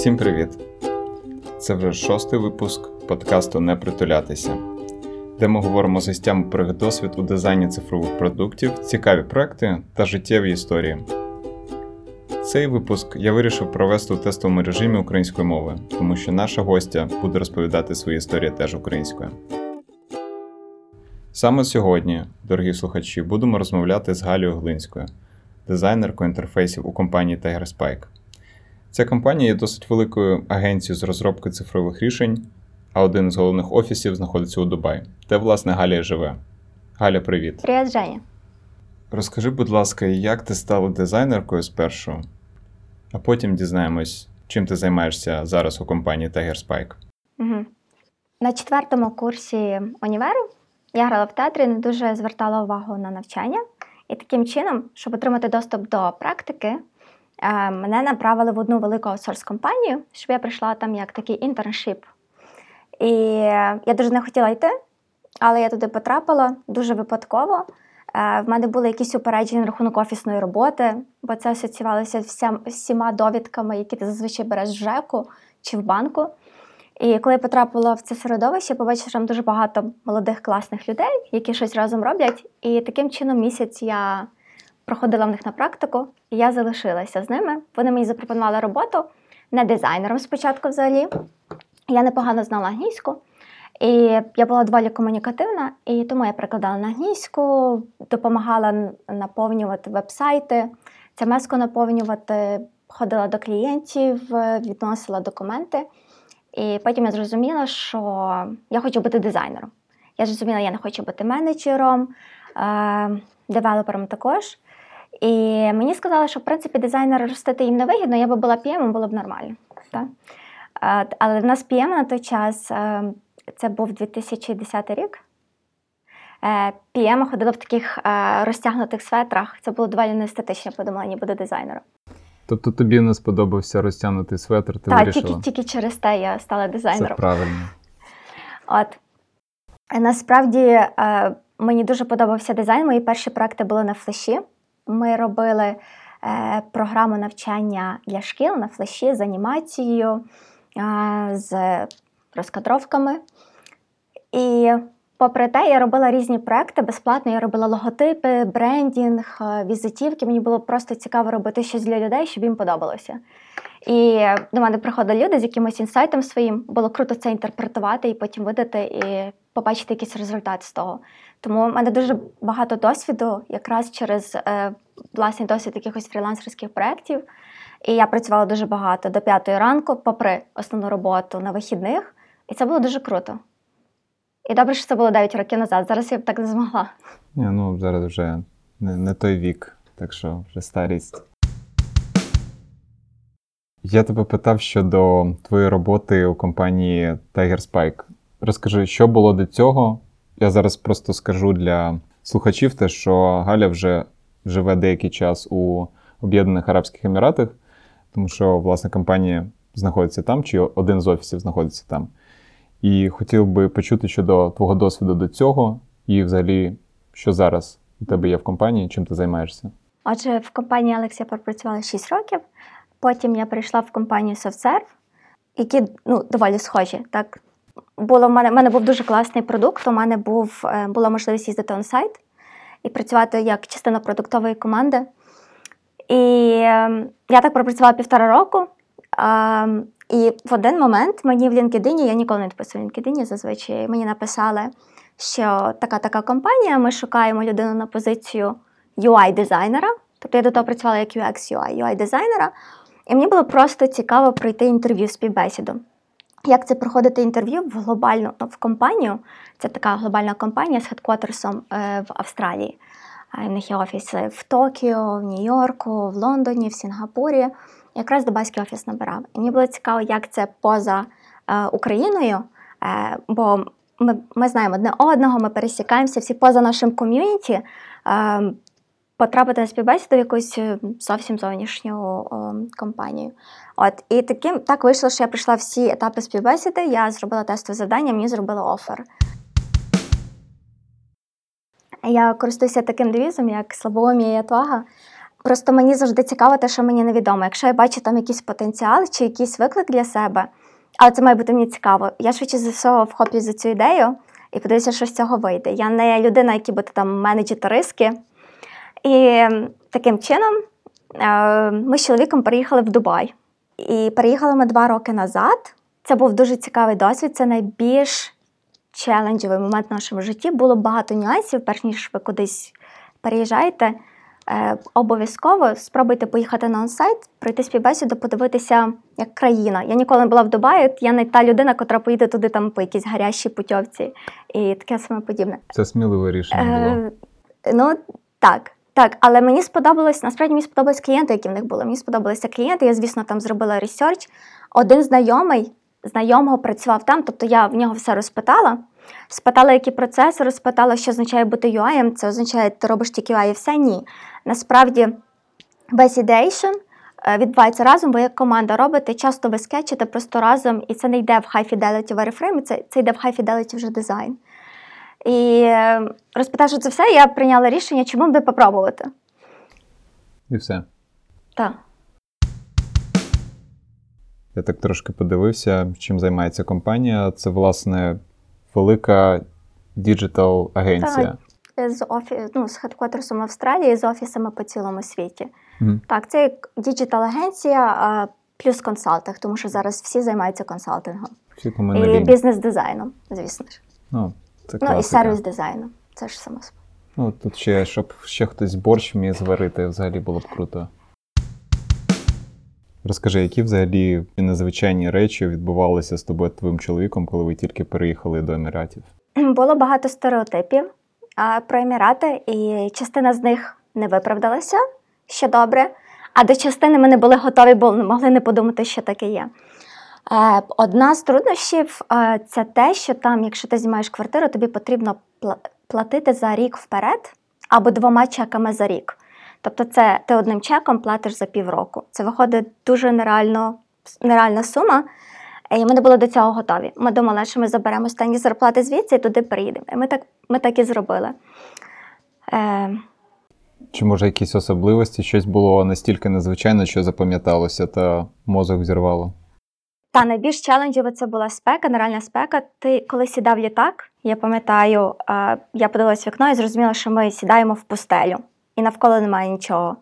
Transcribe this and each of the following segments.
Всім привіт! Це вже шостий випуск подкасту Не притулятися, де ми говоримо з гостями про їх досвід у дизайні цифрових продуктів, цікаві проекти та життєві історії. Цей випуск я вирішив провести у тестовому режимі української мови, тому що наша гостя буде розповідати свої історії теж українською. Саме сьогодні, дорогі слухачі, будемо розмовляти з Галією Глинською, дизайнеркою інтерфейсів у компанії TigerSpike. Ця компанія є досить великою агенцією з розробки цифрових рішень, а один з головних офісів знаходиться у Дубаї, де, власне, Галія живе. Галя, привіт. Привіт, Женя. Розкажи, будь ласка, як ти стала дизайнеркою спершу, а потім дізнаємось, чим ти займаєшся зараз у компанії TigerSpike. Угу. На четвертому курсі універу я грала в театрі, не дуже звертала увагу на навчання. І таким чином, щоб отримати доступ до практики, мене направили в одну велику аутсорс компанію, щоб я прийшла там як такий інтерншип. І я дуже не хотіла йти, але я туди потрапила дуже випадково. Е, В мене були якісь упередження на рахунок офісної роботи, бо це асоціювалося всіма довідками, які ти зазвичай береш в ЖЕКу чи в банку. І коли я потрапила в це середовище, побачила що там дуже багато молодих класних людей, які щось разом роблять. І таким чином місяць я проходила в них на практику, і я залишилася з ними. Вони мені запропонували роботу не дизайнером спочатку взагалі. Я непогано знала англійську. І я була доволі комунікативна, і тому я перекладала на англійську, допомагала наповнювати веб-сайти, CMS-ку наповнювати, ходила до клієнтів, відносила документи. І потім я зрозуміла, що я хочу бути дизайнером. Я зрозуміла, я не хочу бути менеджером, е, девелопером також. І мені сказали, що в принципі дизайнера ростити їм не вигідно, я би була PM, було б нормально. Так? Але в нас PM на той час е, це був 2010 рік. Е, PM ходила в таких е, розтягнутих светрах. Це було доволі неестетично, подумала, ні буду дизайнером. Тобто тобі не сподобався розтягнутий светр, ти Так, вирішила? тільки, тільки через те я стала Це дизайнером. правильно. От. Насправді мені дуже подобався дизайн. Мої перші проекти були на флеші. Ми робили е, програму навчання для шкіл на флеші з анімацією, е, з розкадровками. І попри те, я робила різні проекти безплатно. Я робила логотипи, брендінг, е, візитівки. Мені було просто цікаво робити щось для людей, щоб їм подобалося. І до мене приходили люди з якимось інсайтом своїм. Було круто це інтерпретувати і потім видати, і побачити якийсь результат з того. Тому в мене дуже багато досвіду, якраз через е, власний досвід якихось фрілансерських проєктів. І я працювала дуже багато до п'ятої ранку, попри основну роботу на вихідних. І це було дуже круто. І добре, що це було 9 років назад. Зараз я б так не змогла. Ні, ну зараз вже не, не той вік, так що вже старість. Я тебе питав щодо твоєї роботи у компанії TigerSpike. Розкажи, що було до цього? Я зараз просто скажу для слухачів те, що Галя вже живе деякий час у Об'єднаних Арабських Еміратах, тому що власне компанія знаходиться там, чи один з офісів знаходиться там. І хотів би почути щодо твого досвіду до цього, і взагалі, що зараз у тебе є в компанії, чим ти займаєшся? Отже, в компанії Alex я пропрацювала 6 років. Потім я прийшла в компанію SoftServe, які ну, доволі схожі. Так? Було, в мене, в мене був дуже класний продукт, у мене був, е, була можливість їздити онсайт і працювати як частина продуктової команди. І е, я так пропрацювала півтора року. А, і в один момент мені в LinkedIn, я ніколи не підписую в LinkedIn, зазвичай мені написали, що така-така компанія, ми шукаємо людину на позицію UI-дизайнера. Тобто я до того працювала як UX UI, UI-дизайнера. І мені було просто цікаво пройти інтерв'ю співбесіду. Як це проходити інтерв'ю в глобальну ну, в компанію? Це така глобальна компанія з хедквотерсом е, в Австралії. В них є офіси в Токіо, в Нью-Йорку, в Лондоні, в Сінгапурі. Якраз дубайський офіс набирав. І мені було цікаво, як це поза е, Україною, е, бо ми, ми знаємо одне одного, ми пересікаємося всі поза нашим ком'юніті. Потрапити на співбесіду в якусь е, зовсім зовнішню о, компанію. От, і таким так вийшло, що я пройшла всі етапи співбесіди, я зробила тестове завдання, мені зробили офер. Я користуюся таким девізом, як слабоумія і отвага. Просто мені завжди цікаво те, що мені невідомо. Якщо я бачу там якийсь потенціал чи якийсь виклик для себе, але це має бути мені цікаво. Я швидше за всього вхоплюю за цю ідею і подивлюся, що з цього вийде. Я не людина, яка буде там менеджити риски. І таким чином е, ми з чоловіком переїхали в Дубай. І переїхали ми два роки назад. Це був дуже цікавий досвід. Це найбільш челенджовий момент в нашому житті. Було багато нюансів, перш ніж ви кудись переїжджаєте. Е, обов'язково спробуйте поїхати на онсайт, пройти співбесіду, подивитися як країна. Я ніколи не була в Дубаї, я не та людина, котра поїде туди там по якійсь гарячій путьовці і таке саме подібне. Це сміливе рішення було. Е, ну так, так, але мені сподобалось, насправді мені сподобались клієнти, які в них були. Мені сподобалися клієнти. Я, звісно, там зробила research. Один знайомий, знайомого працював там, тобто я в нього все розпитала. Спитала, які процеси, розпитала, що означає бути UI. Це означає, ти робиш тільки UI і все? Ні. Насправді, весь ideation відбувається разом, ви як команда робите, часто ви скетчите просто разом, і це не йде в high fidelity wireframe, це, це йде в high fidelity вже дизайн. І е, розпитавши це все, я прийняла рішення, чому б не попробувати. І все. Так. Я так трошки подивився, чим займається компанія. Це, власне, велика digital агенція. З офі... ну, з headquarters ом в Австралії, з офісами по цілому світі. Мгм. Так, це як digital-агенція плюс консалтинг, тому що зараз всі займаються консалтингом. Всі І бізнес-дизайном, звісно ж. Ну, це Ну і сервіс-дизайном. Це ж само собою. Ну, тут ще, щоб ще хтось борщ вміє зварити, взагалі було б круто. Розкажи, які взагалі незвичайні речі відбувалися з тобою твоїм чоловіком, коли ви тільки переїхали до Еміратів? Було багато стереотипів про Емірати, і частина з них не виправдалася, що добре. А до частини ми не були готові, бо могли не подумати, що таке є. Е, Одна з труднощів е, це те, що там, якщо ти знімаєш квартиру, тобі потрібно платити за рік вперед або двома чеками за рік. Тобто, це ти одним чеком платиш за півроку. Це виходить дуже нереально, нереальна сума. І ми не були до цього готові. Ми думали, що ми заберемо останні зарплати звідси і туди приїдемо. І ми так, ми так і зробили. Е, Чи може якісь особливості, щось було настільки незвичайне, що запам'яталося, та мозок взірвало? Та найбільш челенджова це була спека, нереальна спека. Ти коли сідав літак, я пам'ятаю, я подивилась в вікно і зрозуміла, що ми сідаємо в пустелю, і навколо немає нічого.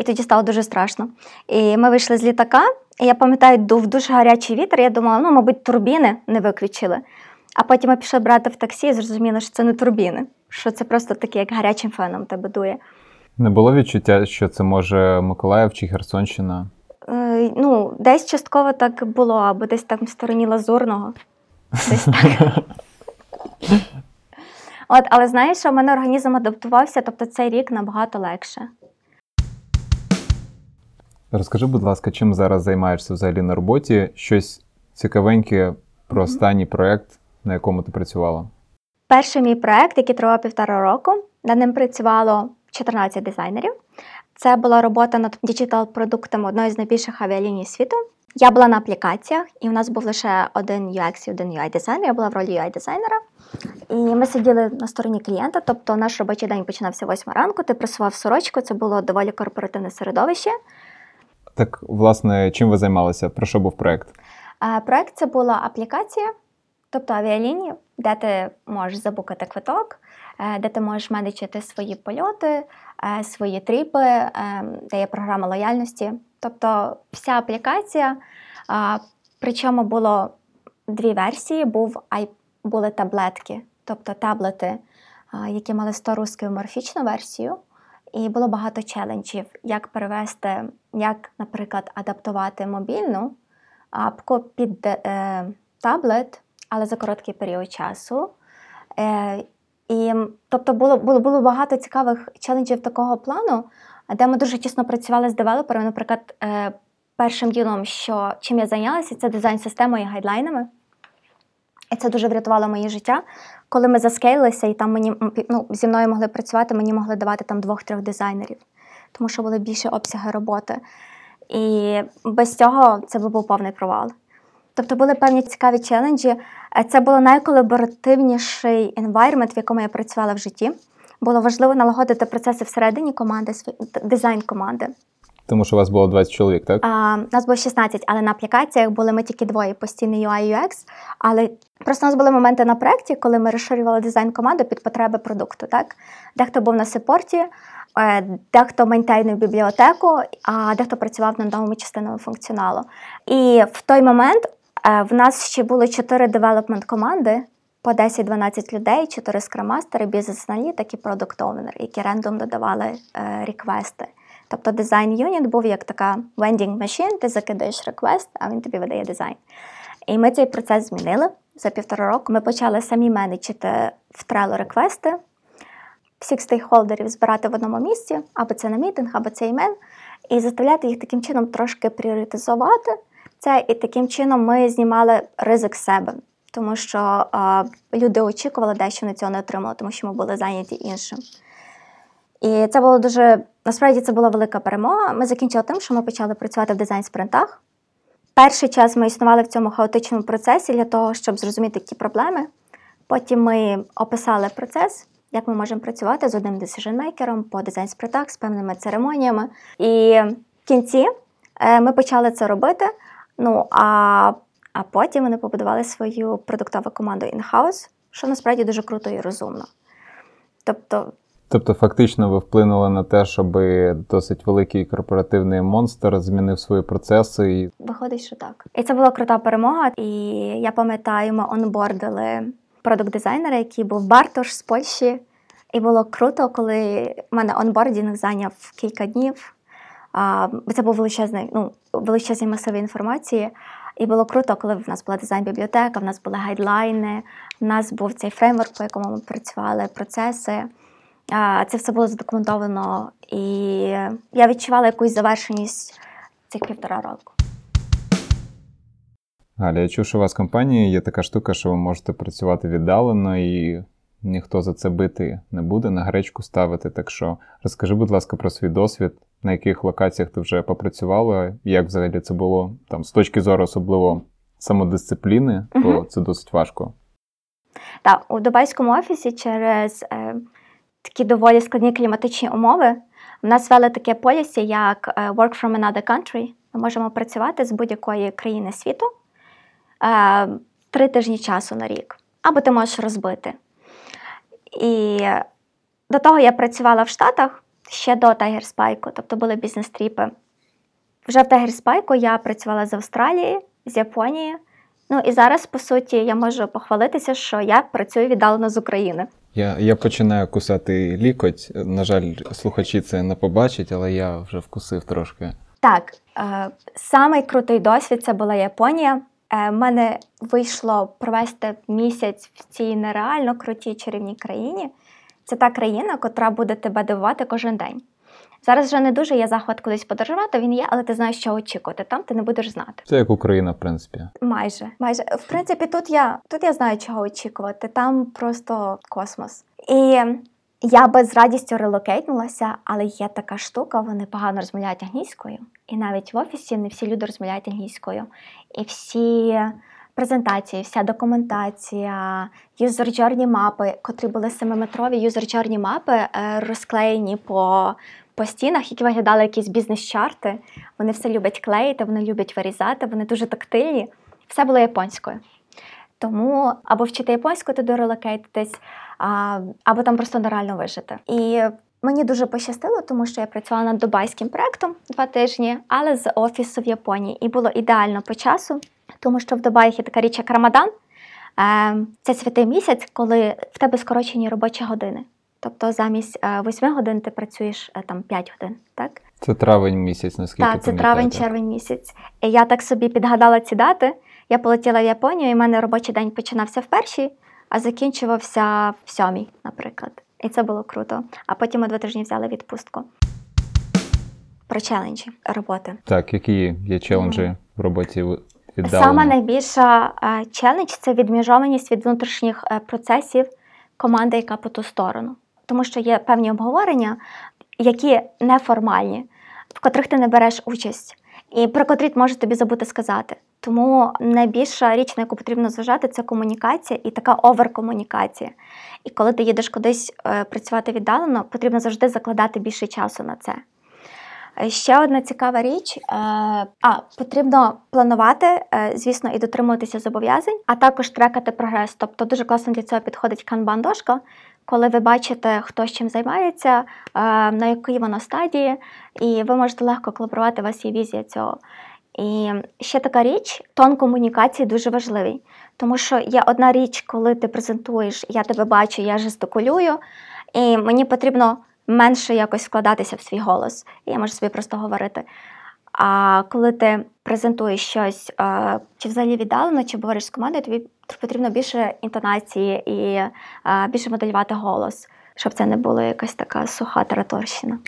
І тоді стало дуже страшно. І ми вийшли з літака, і я пам'ятаю, дув дуже гарячий вітер. Я думала, ну, мабуть, турбіни не виключили. А потім ми пішли брати в таксі і зрозуміли, що це не турбіни, що це просто таке, як гарячим феном тебе дує. Не було відчуття, що це може Миколаїв чи Херсонщина? Е, ну, десь частково так було, або десь там в стороні Лазурного. Десь так. От, але знаєш, що в мене організм адаптувався, тобто цей рік набагато легше. Розкажи, будь ласка, чим зараз займаєшся взагалі на роботі? Щось цікавеньке про останній проект, на якому ти працювала? Перший мій проект, який тривав півтора року, над ним працювало 14 дизайнерів. Це була робота над діджитал-продуктами одної з найбільших авіаліній світу. Я була на аплікаціях, і у нас був лише один UX і один UI дизайнер. Я була в ролі UI дизайнера. І ми сиділи на стороні клієнта, тобто наш робочий день починався 8 ранку. Ти просував сорочку, це було доволі корпоративне середовище. Так, власне, чим ви займалися? Про що був проект? Проект це була аплікація, тобто авіалінії, де ти можеш забукати квиток, де ти можеш менеджити свої польоти, е, свої тріпи, е, де є програма лояльності. Тобто вся аплікація, причому було дві версії, був, були таблетки, тобто таблети, які мали 100 морфічну версію. І було багато челенджів, як перевести, як, наприклад, адаптувати мобільну апку під е, таблет, але за короткий період часу. Е, і, тобто було, було, було багато цікавих челенджів такого плану, де ми дуже тісно працювали з девелоперами. Наприклад, е, першим ділом, що чим я зайнялася, це дизайн системою і гайдлайнами. І це дуже врятувало моє життя. Коли ми заскейлилися, і там мені ну, зі мною могли працювати, мені могли давати там двох-трьох дизайнерів, тому що були більше обсяги роботи. І без цього це був повний провал. Тобто були певні цікаві челенджі. Е, Це було найколаборативніший environment, в якому я працювала в житті. було важливо налагодити процеси всередині команди, дизайн команди. Тому що у вас було 20 чоловік, так? А, нас було 16, але на аплікаціях були ми тільки двоє постійний UI UX. Але просто у нас були моменти на проєкті, коли ми розширювали дизайн команду під потреби продукту. Так? Дехто був на сепорті, е, дехто мейнтейнив бібліотеку, а дехто працював над новими частинами функціоналу. І в той момент в нас ще були 4 девелопмент команди. По 10-12 людей, 4 скрамастери, бізнес-аналітик і продукт оунер які рендом додавали е, реквести. Тобто дизайн юніт був як така vending machine, ти закидаєш реквест, а він тобі видає дизайн. І ми цей процес змінили за півтора року. Ми почали самі менеджити в Trello реквести, всіх стейкхолдерів збирати в одному місці, або це на мітинг, або це імен, і заставляти їх таким чином трошки пріоритизувати це. І таким чином ми знімали ризик себе. Тому що а, люди очікували дещо на цього не отримали, тому що ми були зайняті іншим. І це було дуже насправді це була велика перемога. Ми закінчили тим, що ми почали працювати в дизайн спринтах. Перший час ми існували в цьому хаотичному процесі для того, щоб зрозуміти які проблеми. Потім ми описали процес, як ми можемо працювати з одним decision-мейкером по дизайн спринтах з певними церемоніями. І в кінці е, ми почали це робити. Ну а, а потім вони побудували свою продуктову команду in-house, що насправді дуже круто і розумно. Тобто Тобто, фактично, ви вплинули на те, щоб досить великий корпоративний монстр змінив свої процеси і Виходить, що так. І це була крута перемога. І я пам'ятаю, ми онбордили продукт-дизайнера, який був Бартош з Польщі. І було круто, коли в мене онбордінг зайняв кілька днів. Це був величезний, ну, величезний масив інформації. І було круто, коли в нас була дизайн-бібліотека, в нас були гайдлайни, в нас був цей фреймворк, по якому ми працювали, процеси. Це все було задокументовано, і я відчувала якусь завершеність цих півтора року. Галя, я чув, що у вас в компанії є така штука, що ви можете працювати віддалено і ніхто за це бити не буде, на гречку ставити. Так що розкажи, будь ласка, про свій досвід, на яких локаціях ти вже попрацювала, як взагалі це було там з точки зору особливо самодисципліни, бо Мгм. це досить важко. Так, у дубайському офісі через е, такі доволі складні кліматичні умови в нас ввели таке полісі, як е, Work from another country. Ми можемо працювати з будь-якої країни світу е, три тижні часу на рік, або ти можеш розбити. І до того я працювала в Штатах ще до Tiger Spike, тобто були бізнес-тріпи. Вже в Tiger Spike я працювала з Австралії, з Японії. Ну і зараз, по суті, я можу похвалитися, що я працюю віддалено з України. Я, я починаю кусати лікоть. На жаль, слухачі це не побачать, але я вже вкусив трошки. Так, е, самий крутий досвід це була Японія. Е, мене вийшло провести місяць в цій нереально крутій чарівній країні. Це та країна, котра буде тебе дивувати кожен день. Зараз вже не дуже є захват кудись подорожувати, він є, але ти знаєш, що очікувати. Там ти не будеш знати. Це як Україна, в принципі. Майже, майже. В принципі, тут я тут я знаю, чого очікувати. Там просто космос. І я би з радістю релокейтнулася, але є така штука, вони погано розмовляють англійською. І навіть в офісі не всі люди розмовляють англійською. І всі презентації, вся документація, user journey мапи, котрі були семиметрові user journey мапи, е, розклеєні по, по стінах, які виглядали якісь бізнес-чарти. Вони все люблять клеїти, вони люблять вирізати, вони дуже тактильні. Все було японською. Тому або вчити японську, туди релокейтитись, або там просто нереально вижити. І мені дуже пощастило, тому що я працювала над дубайським проектом два тижні, але з офісу в Японії. І було ідеально по часу, тому що в Дубаї є така річ, як Рамадан. Е, Це святий місяць, коли в тебе скорочені робочі години. Тобто замість 8 годин ти працюєш е, там 5 годин, так? Це травень місяць, наскільки Так, це травень-червень місяць. І я так собі підгадала ці дати. Я полетіла в Японію, і в мене робочий день починався в першій, а закінчувався в сьомій, наприклад. І це було круто. А потім ми два тижні взяли відпустку. Про челенджі роботи. Так, які є челенджі в роботі віддалено? Саме найбільша е, челендж це відміжованість від внутрішніх е, процесів команди, яка по ту сторону. Тому що є певні обговорення, які неформальні, в котрих ти не береш участь. і про котрі може тобі забути сказати. Тому найбільша річ, на яку потрібно зважати, це комунікація і така оверкомунікація. І коли ти їдеш кудись е, працювати віддалено, потрібно завжди закладати більше часу на це. Е, Ще одна цікава річ: е, а потрібно планувати, е, звісно, і дотримуватися зобов'язань, а також трекати прогрес. Тобто дуже класно для цього підходить канбан-дошка, коли ви бачите, хто з чим займається, на якій воно стадії, і ви можете легко колаборувати, у вас є візія цього. І ще така річ: тон комунікації дуже важливий, тому що є одна річ, коли ти презентуєш, я тебе бачу, я жестикулюю, і мені потрібно менше якось вкладатися в свій голос, і я можу собі просто говорити. А коли ти презентуєш щось, чи взагалі віддалено, чи говориш з командою, тобі потрібно більше інтонації і більше моделювати голос, щоб це не була якась така суха тараторщина.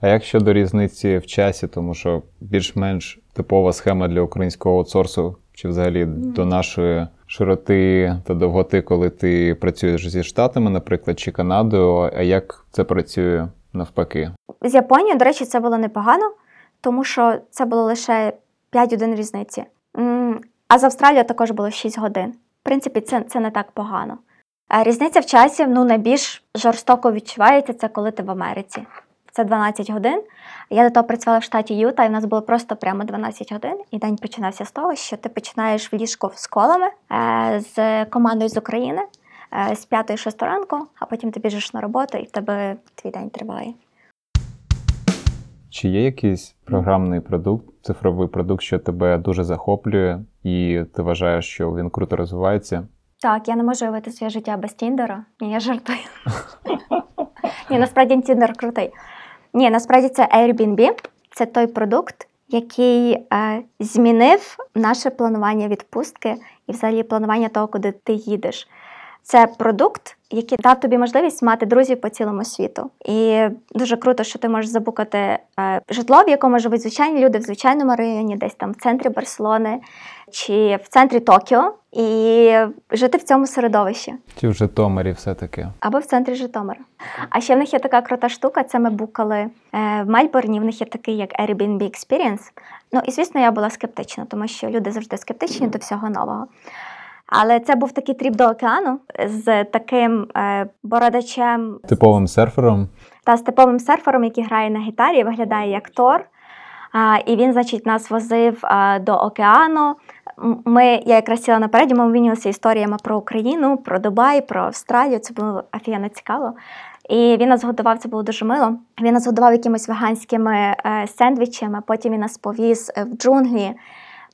А як щодо різниці в часі, тому що більш-менш типова схема для українського аутсорсу, чи взагалі до нашої широти та довготи, коли ти працюєш зі Штатами, наприклад, чи Канадою, а як це працює навпаки? З Японією, до речі, це було непогано, тому що це було лише 5 годин різниці. А з Австралією також було 6 годин. В принципі, це, це не так погано. Е, Різниця в часі ну, найбільш жорстоко відчувається це, коли ти в Америці. Це 12 годин. Я до того працювала в штаті Юта, і в нас було просто прямо 12 годин. І день починався з того, що ти починаєш в ліжку з колами е, з командою з України е, з 5-6 ранку, а потім ти біжиш на роботу, і в тебе твій день триває. Чи є якийсь програмний продукт, цифровий продукт, що тебе дуже захоплює, і ти вважаєш, що він круто розвивається? Так, я не можу уявити своє життя без Тіндера. Ні, я жартую. Ні, насправді Тіндер крутий. Ні, насправді це Airbnb. Це той продукт, який е, змінив наше планування відпустки і взагалі планування того, куди ти їдеш. Це продукт, який дав тобі можливість мати друзів по цілому світу. І дуже круто, що ти можеш забукати е, житло, в якому живуть звичайні люди в звичайному районі, десь там в центрі Барселони чи в центрі Токіо, і жити в цьому середовищі Чи в Житомирі все-таки? або в центрі Житомира. А ще в них є така крута штука. Це ми букали е, в Мельбурні. В них є такий як Airbnb Experience. Ну і звісно, я була скептична, тому що люди завжди скептичні до всього нового. Але це був такий тріп до океану з таким е, бородачем Типовим серфером? та з типовим серфером, який грає на гітарі, виглядає як Тор. А, і він, значить, нас возив а, до океану. Ми, я якраз сіла напереді, ми обмінювалися історіями про Україну, про Дубай, про Австралію. Це було офігенно цікаво. І він нас годував, це було дуже мило. Він нас годував якимись веганськими е, сендвічами, потім він нас повіз е, в джунглі.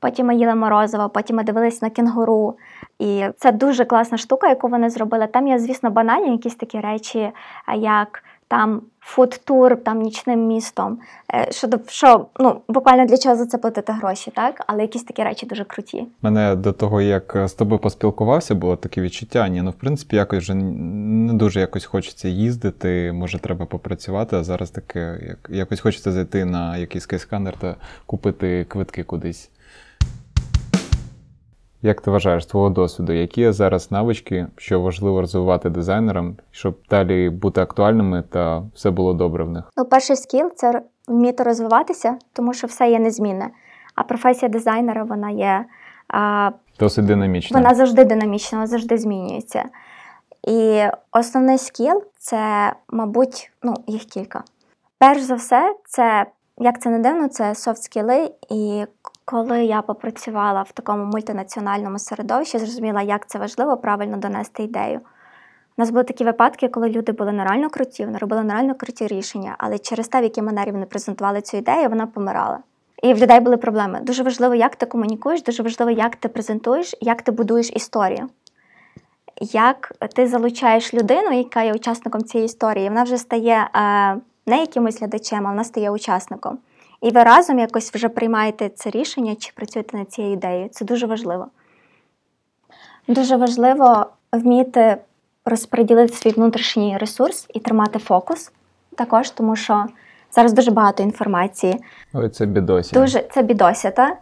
Потім ми їли морозиво, потім ми дивились на кенгуру. І це дуже класна штука, яку вони зробили. Там є, звісно, банальні якісь такі речі, як там фуд-тур, там нічним містом. Е, Що, що ну, буквально для чого за це платити гроші, так? Але якісь такі речі дуже круті. Мене до того, як з тобою поспілкувався, було таке відчуття. Ні, ну в принципі, якось вже не дуже якось хочеться їздити. Може, треба попрацювати, а зараз таке, як якось хочеться зайти на якийсь Skyscanner та купити квитки кудись. Як ти вважаєш з твого досвіду, які є зараз навички, що важливо розвивати дизайнерам, щоб далі бути актуальними та все було добре в них? Ну, перший скіл це вміти розвиватися, тому що все є незмінне. А професія дизайнера вона є а, Досить динамічно. Вона завжди динамічна, вона завжди змінюється. І основний скіл це, мабуть, ну, їх кілька. Перш за все, це, як це не дивно, це софт скіли. І коли я попрацювала в такому мультинаціональному середовищі, зрозуміла, як це важливо правильно донести ідею. У нас були такі випадки, коли люди були нереально круті, вони робили нереально круті рішення, але через те, в якій манері вони презентували цю ідею, вона помирала. І в людей були проблеми. Дуже важливо, як ти комунікуєш, дуже важливо, як ти презентуєш, як ти будуєш історію. Як ти залучаєш людину, яка є учасником цієї історії, вона вже стає е, не якимось глядачем, а вона стає учасником. І ви разом якось вже приймаєте це рішення чи працюєте над цією ідеєю. Це дуже важливо. Дуже важливо вміти розподілити свій внутрішній ресурс і тримати фокус також, тому що зараз дуже багато інформації. Ой, це бідосі. Дуже це бідося, та?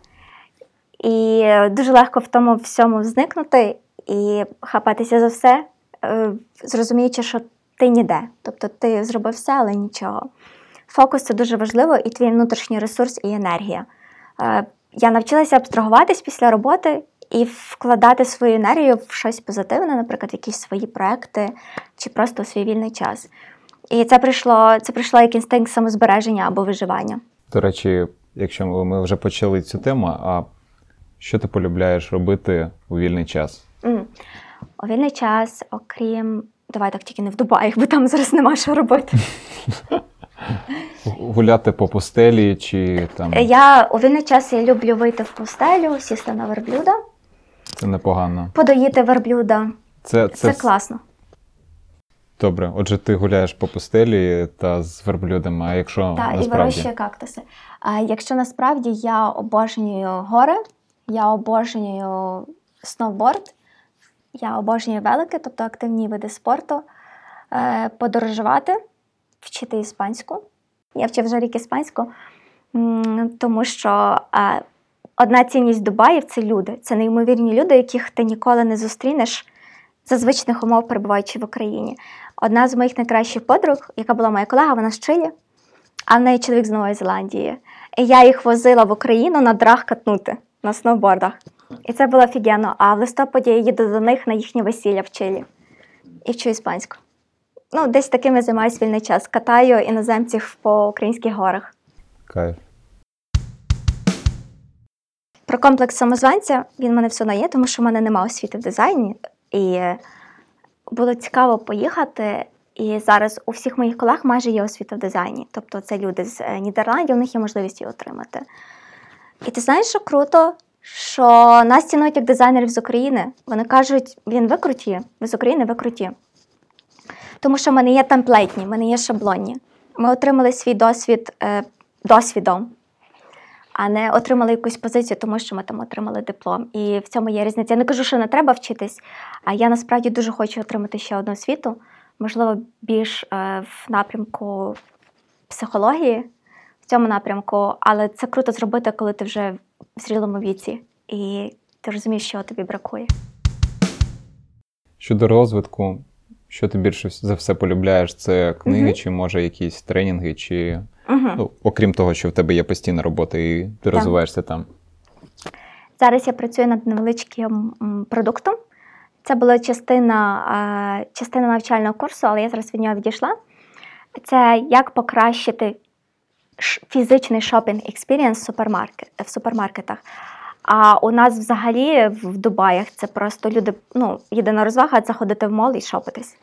І дуже легко в тому всьому зникнути і хапатися за все, е, зрозуміючи, що ти ніде. Тобто ти зробив все, але нічого. Фокус це дуже важливо, і твій внутрішній ресурс і енергія. Е, Я навчилася абстрагуватись після роботи і вкладати свою енергію в щось позитивне, наприклад, якісь свої проекти чи просто у свій вільний час. І це прийшло, це прийшло як інстинкт самозбереження або виживання. До речі, якщо ми вже почали цю тему, а що ти полюбляєш робити у вільний час? М. У вільний час, окрім. Давай так тільки не в Дубаї, бо там зараз нема що робити. Гуляти по пустелі чи там Я у вільний час я люблю вийти в пустелю, сісти на верблюда, це непогано. подоїти верблюда. Це, Це, це, класно. добре. Отже, ти гуляєш по пустелі та з верблюдами, а якщо Так, і вирощує кактуси. А якщо насправді я обожнюю гори, я обожнюю сноуборд, я обожнюю велики, тобто активні види спорту, е, подорожувати, вчити іспанську. Я вчив вже рік іспанську, тому що одна цінність Дубаїв це люди. Це неймовірні люди, яких ти ніколи не зустрінеш за звичних умов, перебуваючи в Україні. Одна з моїх найкращих подруг, яка була моя колега, вона з Чилі, а в неї чоловік з Нової Зеландії. І я їх возила в Україну на драх катнути на сноубордах. І це було офігенно. А в листопаді я їду до них на їхнє весілля в Чилі і вчу іспанську. Ну, десь таким я займаюся вільний час. Катаю іноземців по українських горах. кайф. Про комплекс самозванця він в мене все одно є, тому що в мене немає освіти в дизайні. І було цікаво поїхати. І зараз у всіх моїх колег майже є освіта в дизайні. Тобто це люди з е, Нідерландів, у них є можливість її отримати. І ти знаєш, що круто, що нас цінують як дизайнерів з України. Вони кажуть, блін, ви круті, ви з України, ви круті. Тому що в мене є темплейтні, в мене є шаблонні. Ми отримали свій досвід е, досвідом, а не отримали якусь позицію, тому що ми там отримали диплом. І в цьому є різниця. Я не кажу, що не треба вчитись, а я насправді дуже хочу отримати ще одну освіту, можливо, більш е, в напрямку психології, в цьому напрямку, але це круто зробити, коли ти вже в зрілому віці і ти розумієш, що тобі бракує. Щодо розвитку, що ти більше за все полюбляєш? Це книги, Мгм. чи може якісь тренінги, чи Угу. ну, окрім того, що в тебе є постійна робота і ти розвиваєшся там. Зараз я працюю над невеличким продуктом. Це була частина, частина навчального курсу, але я зараз від нього відійшла. Це як покращити фізичний shopping experience в супермаркетах. А у нас взагалі в Дубаях це просто люди, ну, єдина розвага це ходити в мол і шопитись.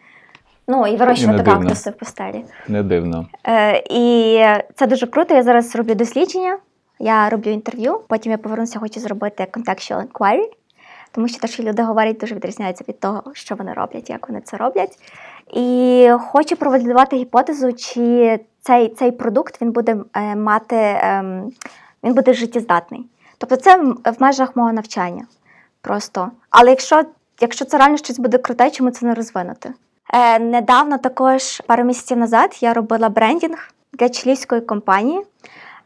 Ну, і вирощувати не дивно. кактуси в пустелі. Не дивно. Е, і це дуже круто. Я зараз роблю дослідження, я роблю інтерв'ю, потім я повернуся, хочу зробити contextual inquiry, тому що те, що люди говорять, дуже відрізняється від того, що вони роблять, як вони це роблять. І хочу провалідувати гіпотезу, чи цей, цей продукт він буде е, мати, ем, він буде життєздатний. Тобто це в межах мого навчання. Просто. Але якщо, якщо це реально щось буде круте, чому це не розвинути? Е, недавно також пару місяців назад я робила брендінг для чилійської компанії.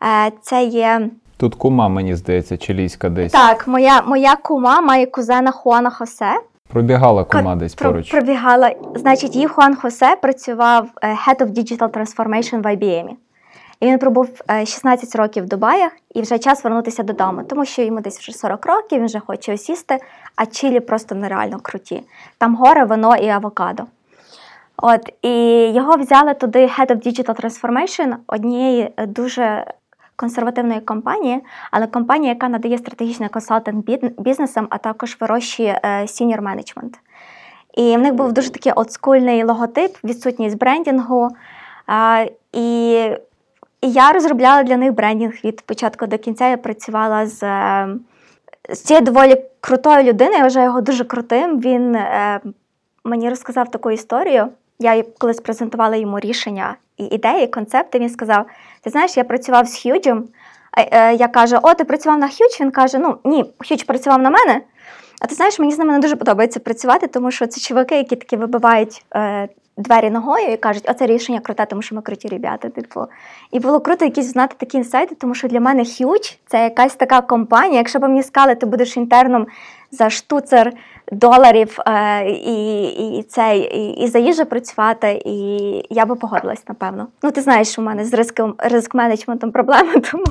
Е, це є Тут кума, мені здається, чилійська десь. так, моя, моя кума має кузена Хуана Хосе. Пробігала кума десь Про- поруч. Пробігала. Значить, її Хуан Хосе працював е, Head of Digital Transformation в IBM. І він пробув е, 16 років в Дубаях і вже час вернутися додому, тому що йому десь вже 40 років, він вже хоче осісти, а Чилі просто нереально круті. Там гори, вино і авокадо. От, і його взяли туди Head of Digital Transformation однієї е, дуже консервативної компанії, але компанія, яка надає стратегічний консалтинг бізнесам, а також вирощує е, senior management. І в них був дуже такий олдскульний логотип, відсутність брендінгу. І, і я розробляла для них брендінг від початку до кінця. Я працювала з, е, з цією доволі крутою людиною. Я вважаю його дуже крутим. Він е, мені розказав таку історію. Я колись презентувала йому рішення і ідеї, концепти. Він сказав: Ти знаєш, я працював з Хьюджем. Е, Я кажу, о, ти працював на Хьюдж? Він каже: Ну ні, Хьюдж працював на мене. А ти знаєш, мені з ними не дуже подобається працювати, тому що це чуваки, які такі вибивають е, двері ногою і кажуть, оце рішення круте, тому що ми круті ребята. Типу. І було круто якісь знати такі інсайти, тому що для мене Huge – це якась така компанія. Якщо б мені сказали, ти будеш інтерном за штуцер доларів е, і, і, цей, і, і за їжу працювати, і я би погодилась, напевно. Ну, ти знаєш, що в мене з ризик менеджментом проблеми, тому.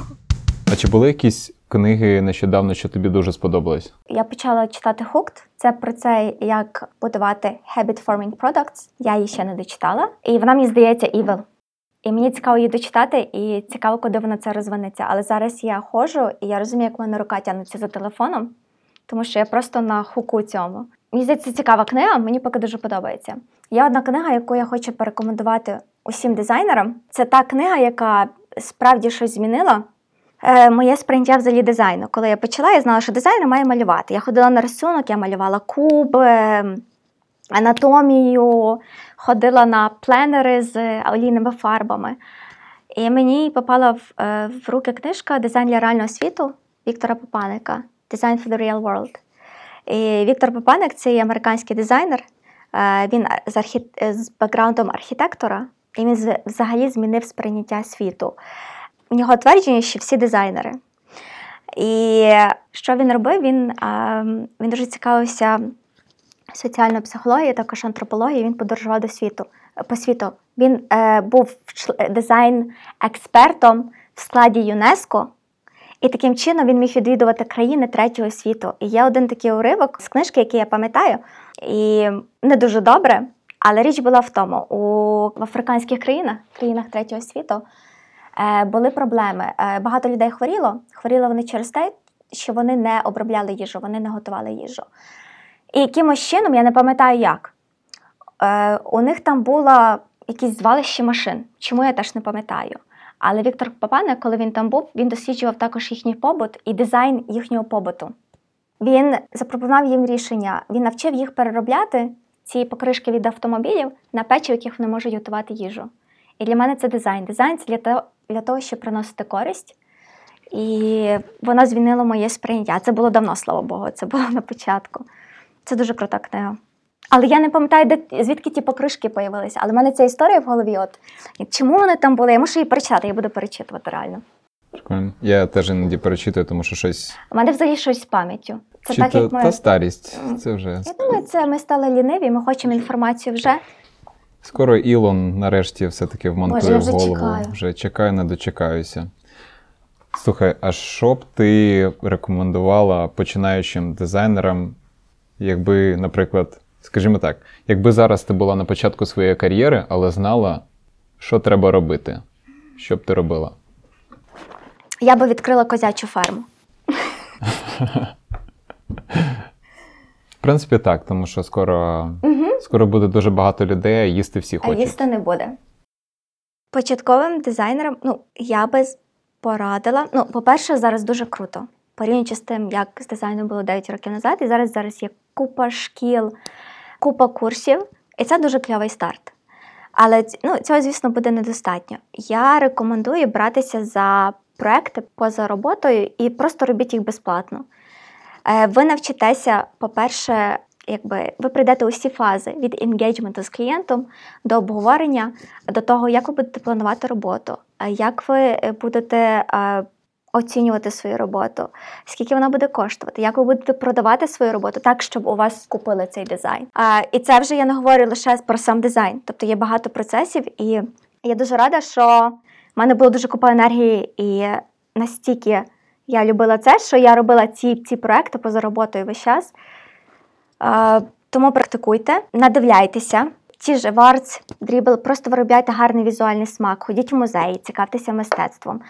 А чи були якісь книги нещодавно, що тобі дуже сподобалось? Я почала читати Hooked. Це про це, як будувати habit forming products. Я її ще не дочитала. І вона мені здається evil. І мені цікаво її дочитати, і цікаво, куди вона це розвинеться. Але зараз я ходжу, і я розумію, як в мене рука тягнеться за телефоном, тому що я просто на хуку цьому. Мені здається, це цікава книга, мені поки дуже подобається. Є одна книга, яку я хочу порекомендувати усім дизайнерам. Це та книга, яка справді щось змінила. Е, моє сприйняття взагалі дизайну. Коли я почала, я знала, що дизайнер має малювати. Я ходила на рисунок, я малювала куб, е, анатомію, ходила на пленери з олійними фарбами. І мені попала в, е, в руки книжка Дизайн для реального світу Віктора Попаника Design for the Real World. І Віктор Попаник це американський дизайнер. Він з, архі... з бекграундом архітектора, і він взагалі змінив сприйняття світу. У нього твердження, що всі дизайнери. І що він робив? Він, він дуже цікавився соціальною психологією, також антропологією. Він подорожував до світу по світу. Він е, був дизайн-експертом в складі ЮНЕСКО. І таким чином він міг відвідувати країни третього світу. І є один такий уривок з книжки, який я пам'ятаю, і не дуже добре. Але річ була в тому: у в африканських країнах, країнах третього світу, були проблеми. Е, багато людей хворіло. Хворіли вони через те, що вони не обробляли їжу, вони не готували їжу. І якимось чином, я не пам'ятаю як, е, у них там було якісь звалище машин. Чому я теж не пам'ятаю. Але Віктор Папане, коли він там був, він досліджував також їхній побут і дизайн їхнього побуту. Він запропонував їм рішення, він навчив їх переробляти ці покришки від автомобілів на печі, в яких вони можуть готувати їжу. І для мене це дизайн. Дизайн це для для того щоб приносити користь. І воно змінило моє сприйняття. Це було давно, слава Богу, це було на початку. Це дуже крута книга. Але я не пам'ятаю, де, звідки ті покришки появилися. Але в мене ця історія в голові. От чому вони там були? Я мушу її перечитати, я буду перечитувати реально. Прикольно. Я теж іноді перечитую, тому що щось. У мене взагалі щось з пам'яттю. Це Чи так, як ми. та старість. Це вже. Я думаю, це ми стали ліниві, ми хочемо інформацію вже. Скоро Ілон нарешті все-таки вмонтує Боже, вже голову. чекаю. Вже чекаю, не дочекаюся. Слухай, а що б ти рекомендувала починаючим дизайнерам, якби, наприклад, скажімо так, якби зараз ти була на початку своєї кар'єри, але знала, що треба робити? Що б ти робила? Я би відкрила козячу ферму. В принципі, так, тому що скоро. Скоро буде дуже багато людей, а їсти всі А їсти не буде. Початковим дизайнерам, ну, я би порадила. Ну, по-перше, зараз дуже круто. Порівнюючи з тим, як з дизайном було 9 років назад, і зараз зараз є купа шкіл, купа курсів, і це дуже кльовий старт. Але ну, цього, звісно, буде недостатньо. Я рекомендую братися за проекти поза роботою і просто робіть їх безплатно. Е, Ви навчитеся, по-перше, якби ви прийдете усі фази від енгейджменту з клієнтом до обговорення, до того, як ви будете планувати роботу, е, як ви е, будете е, оцінювати свою роботу, скільки вона буде коштувати, як ви будете продавати свою роботу так, щоб у вас купили цей дизайн. І це вже я не говорю лише про сам дизайн. Тобто є багато процесів, і я дуже рада, що в мене було дуже купа енергії, і настільки я любила це, що я робила ці, ці проекти поза роботою весь час. Тому практикуйте, надивляйтеся. Ті ж Варц, Дрібл, просто виробляйте гарний візуальний смак, ходіть в музеї, цікавтеся мистецтвом. У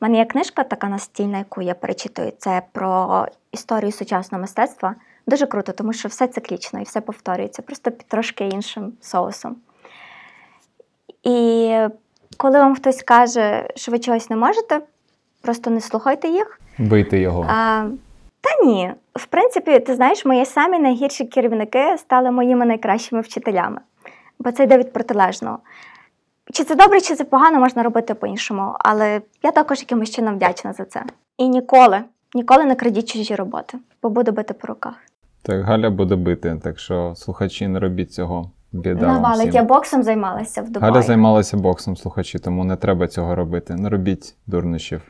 мене є книжка така настільна, яку я перечитую. Це про історію сучасного мистецтва. Дуже круто, тому що все циклічно і все повторюється, просто під трошки іншим соусом. І коли вам хтось каже, що ви чогось не можете, просто не слухайте їх. Бийте його. А, та ні. В принципі, ти знаєш, мої самі найгірші керівники стали моїми найкращими вчителями, бо це йде від протилежного. Чи це добре, чи це погано, можна робити по-іншому, але я також якимось чином вдячна за це. І ніколи, ніколи не крадіть чужі роботи, бо буду бити по руках. Так, Галя буде бити, так що слухачі не робіть цього. Біда. Навалить, всім. я боксом займалася в Дубаї. Галя займалася боксом, слухачі, тому не треба цього робити. Не робіть дурнощів.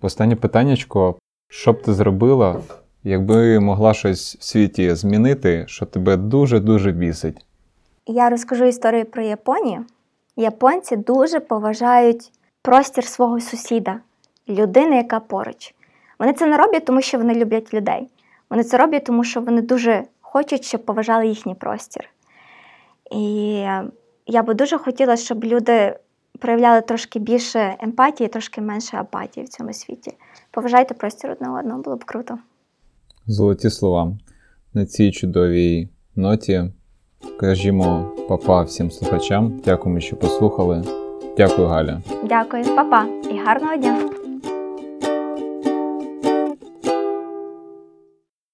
Останнє питаннячко. Що б ти зробила, якби могла щось в світі змінити, що тебе дуже-дуже бісить? Я розкажу історію про Японію. Японці дуже поважають простір свого сусіда. людини, яка поруч. Вони це не роблять, тому що вони люблять людей. Вони це роблять, тому що вони дуже хочуть, щоб поважали їхній простір. І я би дуже хотіла, щоб люди проявляли трошки більше емпатії, трошки менше апатії в цьому світі. Поважайте простір одне одного, було б круто. Золоті слова. На цій чудовій ноті кажімо папа всім слухачам. Дякуємо, що послухали. Дякую, Галя. Дякую, Па-па і гарного дня!